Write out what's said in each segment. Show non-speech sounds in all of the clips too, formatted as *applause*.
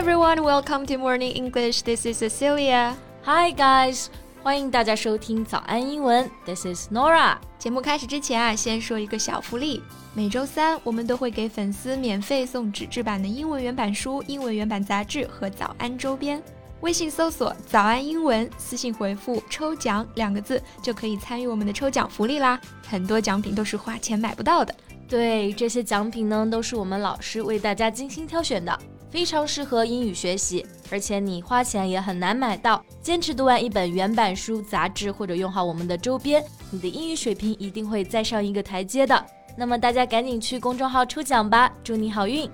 everyone, welcome to Morning English. This is Cecilia. Hi guys. 欢迎大家收听早安英文，This is Nora。节目开始之前啊，先说一个小福利。每周三我们都会给粉丝免费送纸质版的英文原版书、英文原版杂志和早安周边。微信搜索“早安英文”，私信回复“抽奖”两个字，就可以参与我们的抽奖福利啦。很多奖品都是花钱买不到的。对，这些奖品呢，都是我们老师为大家精心挑选的。非常适合英语学习，而且你花钱也很难买到。坚持读完一本原版书、杂志，或者用好我们的周边，你的英语水平一定会再上一个台阶的。那么大家赶紧去公众号抽奖吧，祝你好运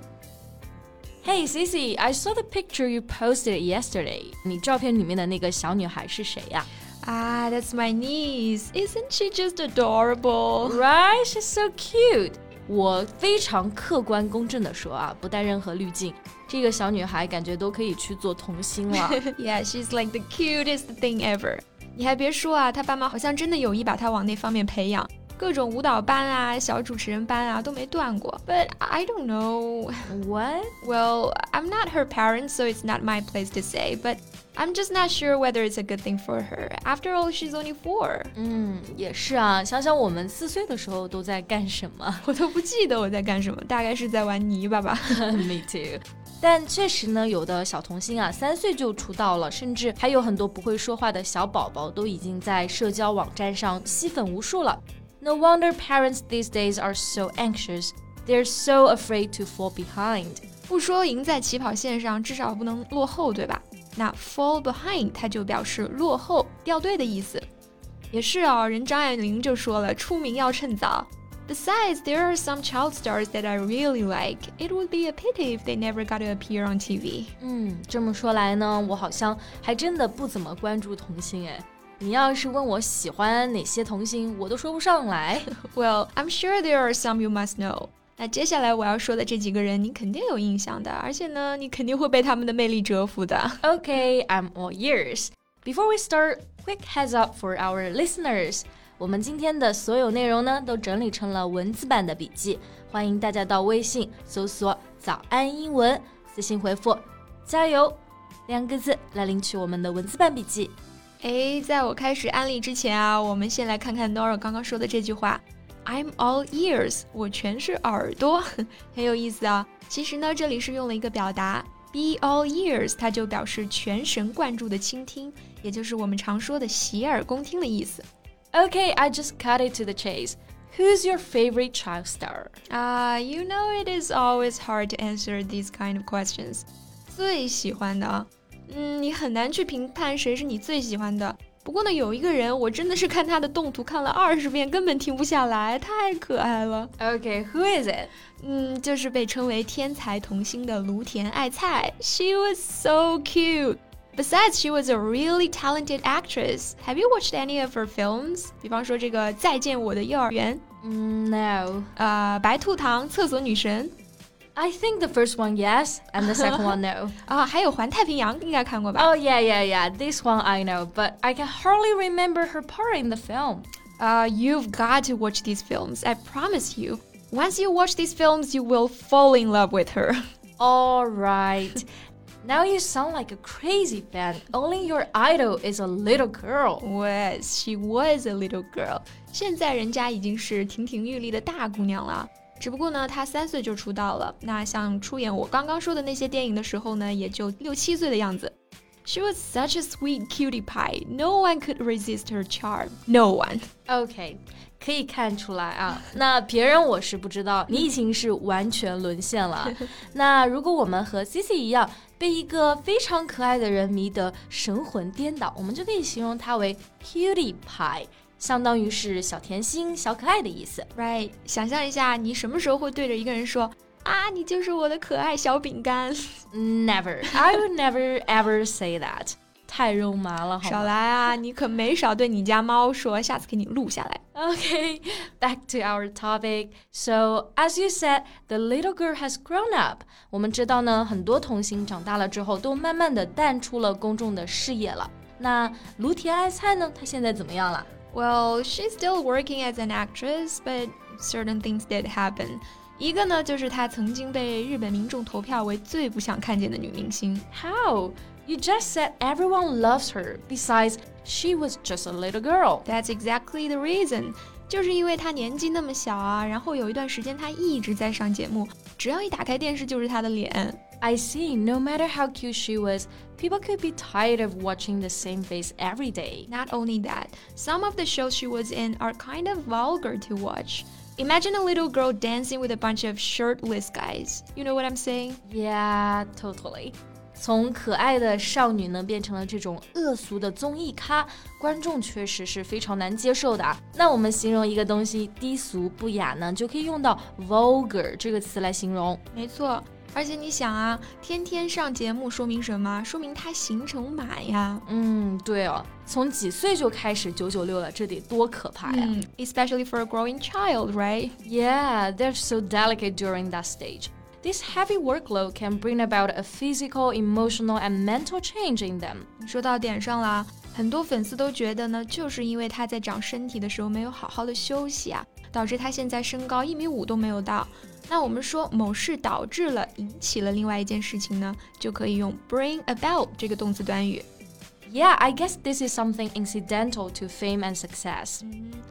！Hey Cici, I saw the picture you posted yesterday. 你照片里面的那个小女孩是谁呀？啊，That's my niece. Isn't she just adorable? Right? She's so cute. 我非常客观公正的说啊，不带任何滤镜。这个小女孩感觉都可以去做童星了。yeah, *laughs* she's like the cutest thing ever. 你还别说啊，她爸妈好像真的有意把她往那方面培养，各种舞蹈班啊、小主持人班啊都没断过。But I don't know. What? Well, I'm not her parents, so it's not my place to say. But I'm just not sure whether it's a good thing for her. After all, she's only four. 嗯，也是啊。想想我们四岁的时候都在干什么，我都不记得我在干什么，大概是在玩泥巴吧。Me *laughs* *laughs* too. 但确实呢，有的小童星啊，三岁就出道了，甚至还有很多不会说话的小宝宝都已经在社交网站上吸粉无数了。No wonder parents these days are so anxious. They're so afraid to fall behind. 不说赢在起跑线上，至少不能落后，对吧？那 fall behind 它就表示落后、掉队的意思。也是啊，人张爱玲就说了，出名要趁早。Besides, there are some child stars that I really like. It would be a pity if they never got to appear on TV. 嗯，这么说来呢，我好像还真的不怎么关注童星哎。你要是问我喜欢哪些童星，我都说不上来。well, *laughs* I'm sure there are some you must know. 那接下来我要说的这几个人，你肯定有印象的，而且呢，你肯定会被他们的魅力折服的。Okay, *laughs* I'm all ears. Before we start, quick heads up for our listeners. 我们今天的所有内容呢，都整理成了文字版的笔记，欢迎大家到微信搜索“早安英文”，私信回复“加油”两个字来领取我们的文字版笔记。哎，在我开始安利之前啊，我们先来看看 Nora 刚刚说的这句话：“I'm all ears”，我全是耳朵，*laughs* 很有意思啊。其实呢，这里是用了一个表达 “be all ears”，它就表示全神贯注的倾听，也就是我们常说的洗耳恭听的意思。Okay, I just cut it to the chase. Who's your favorite child star? Ah, uh, you know it is always hard to answer these kind of questions. 最喜欢的，嗯，你很难去评判谁是你最喜欢的。不过呢，有一个人我真的是看他的动图看了二十遍，根本停不下来，太可爱了。Okay, who is it? 嗯，就是被称为天才童星的芦田爱菜。She was so cute. Besides, she was a really talented actress. Have you watched any of her films? 比方说这个《再见我的幼儿园》。Mm, no. 呃，白兔糖、厕所女神。I think the first one yes, and the second one no. *laughs* 啊，还有环太平洋，应该看过吧？Oh yeah, yeah, yeah. This one I know, but I can hardly remember her part in the film. Uh, you've got to watch these films. I promise you. Once you watch these films, you will fall in love with her. *laughs* All right. Now you sound like a crazy fan. Only your idol is a little girl. Was she was a little girl. 现在人家已经是亭亭玉立的大姑娘了。只不过呢，她三岁就出道了。那像出演我刚刚说的那些电影的时候呢，也就六七岁的样子。She was such a sweet cutie pie. No one could resist her charm. No one. Okay. 可以看出来啊，那别人我是不知道，你已经是完全沦陷了。那如果我们和 Cici *laughs* 一样， 被一个非常可爱的人迷得神魂颠倒，我们就可以形容他为 cutie pie，相当于是小甜心、小可爱的意思，right？想象一下，你什么时候会对着一个人说啊，你就是我的可爱小饼干？Never，I would never ever say that。太肉麻了，少来啊！你可没少对你家猫说，下次给你录下来。Okay, *laughs* back to our topic. So, as you said, the little girl has grown up. 我们知道呢，很多童星长大了之后，都慢慢的淡出了公众的视野了。那芦田爱菜呢？她现在怎么样了？Well, she's still working as an actress, but certain things did happen. 一个呢就是她曾经被日本民众投票为最不想看见的女明星。 How? You just said everyone loves her. Besides, she was just a little girl. That's exactly the reason. 就是因为她年纪那么小啊，然后有一段时间她一直在上节目，只要一打开电视就是她的脸。 I see. No matter how cute she was, people could be tired of watching the same face every day. Not only that, some of the shows she was in are kind of vulgar to watch. Imagine a little girl dancing with a bunch of shirtless guys. You know what I'm saying? Yeah, totally. 从可爱的少女呢变成了这种恶俗的综艺咖，观众确实是非常难接受的啊。那我们形容一个东西低俗不雅呢，就可以用到 vulgar 这个词来形容。没错，而且你想啊，天天上节目说明什么？说明他行程满呀。嗯，对哦，从几岁就开始九九六了，这得多可怕呀！嗯，especially for a growing child, right? Yeah, they're so delicate during that stage. This heavy workload can bring about a physical, emotional, and mental change in them. 说到点上了，很多粉丝都觉得呢，就是因为他在长身体的时候没有好好的休息啊，导致他现在身高一米五都没有到。那我们说某事导致了、引起了另外一件事情呢，就可以用 bring about 这个动词短语。Yeah, I guess this is something incidental to fame and success.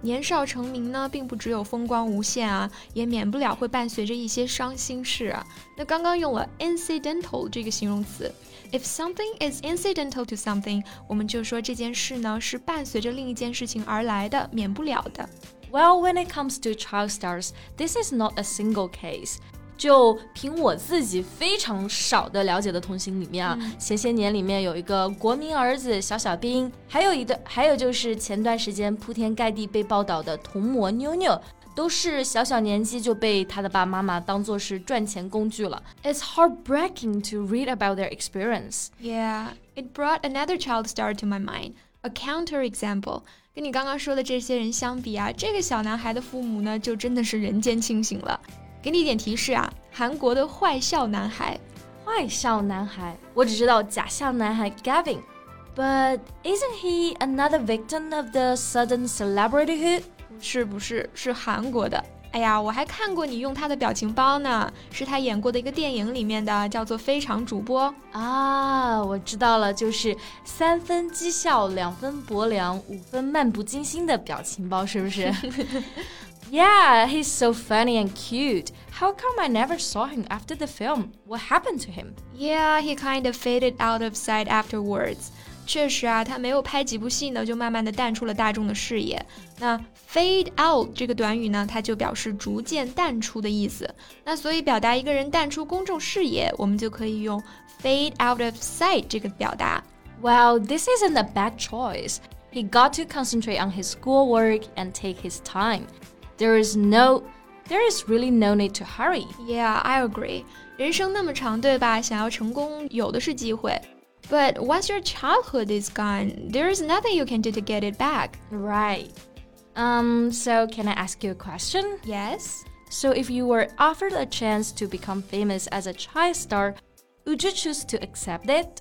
年少成名呢，并不只有风光无限啊，也免不了会伴随着一些伤心事啊。那刚刚用了 incidental 这个形容词，if something is incidental to something，我们就说这件事呢是伴随着另一件事情而来的，免不了的。 Well, when it comes to child stars, this is not a single case. 就凭我自己非常少的了解的童星里面啊，前些年里面有一个国民儿子小小兵，还有一段还有就是前段时间铺天盖地被报道的童模妞妞，都是小小年纪就被他的爸爸妈妈当做是赚钱工具了。It's heartbreaking to read about their experience. Yeah, it brought another child star to my mind, a counter example. 跟你刚刚说的这些人相比啊，这个小男孩的父母呢，就真的是人间清醒了。给你一点提示啊，韩国的坏笑男孩。坏笑男孩，我只知道假笑男孩 Gavin。But isn't he another victim of the sudden celebrityhood? 是不是是韩国的？哎呀，我还看过你用他的表情包呢，是他演过的一个电影里面的，叫做《非常主播》。啊，我知道了，就是三分讥笑，两分薄凉，五分漫不经心的表情包，是不是 *laughs* ？Yeah, he's so funny and cute. How come I never saw him after the film? What happened to him? Yeah, he kind of faded out of sight afterwards. 确实啊，他没有拍几部戏呢，就慢慢的淡出了大众的视野。那 fade out 这个短语呢，它就表示逐渐淡出的意思。那所以表达一个人淡出公众视野，我们就可以用 fade out of sight 这个表达。 Well, this isn't a bad choice. He got to concentrate on his schoolwork and take his time. There is no, there is really no need to hurry. Yeah, I agree. 人生那么长，对吧？想要成功，有的是机会。But once your childhood is gone, there is nothing you can do to get it back. Right. Um, so can I ask you a question? Yes? So if you were offered a chance to become famous as a child star, would you choose to accept it?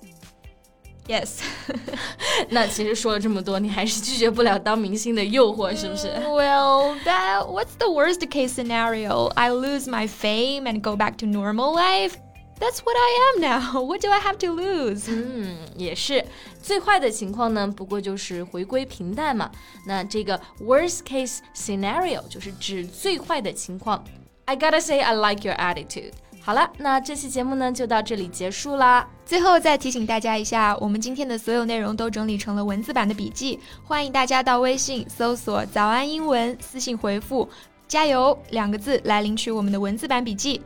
Yes. 那其实说了这么多，你还是拒绝不了当明星的诱惑，是不是？ well, *laughs* that what's the worst case scenario? I lose my fame and go back to normal life? That's what I am now. What *laughs* do I have to lose? 嗯，也是。最坏的情况呢，不过就是回归平淡嘛。那这个 worst case scenario 就是指最坏的情况。I gotta say I like your attitude。 好了，那这期节目呢就到这里结束啦。最后再提醒大家一下，我们今天的所有内容都整理成了文字版的笔记，欢迎大家到微信搜索“早安英文”，私信回复“加油”两个字来领取我们的文字版笔记。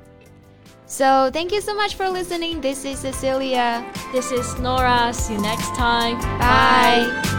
So thank you so much for listening. This is Cecilia. This is Nora. See you next time. Bye.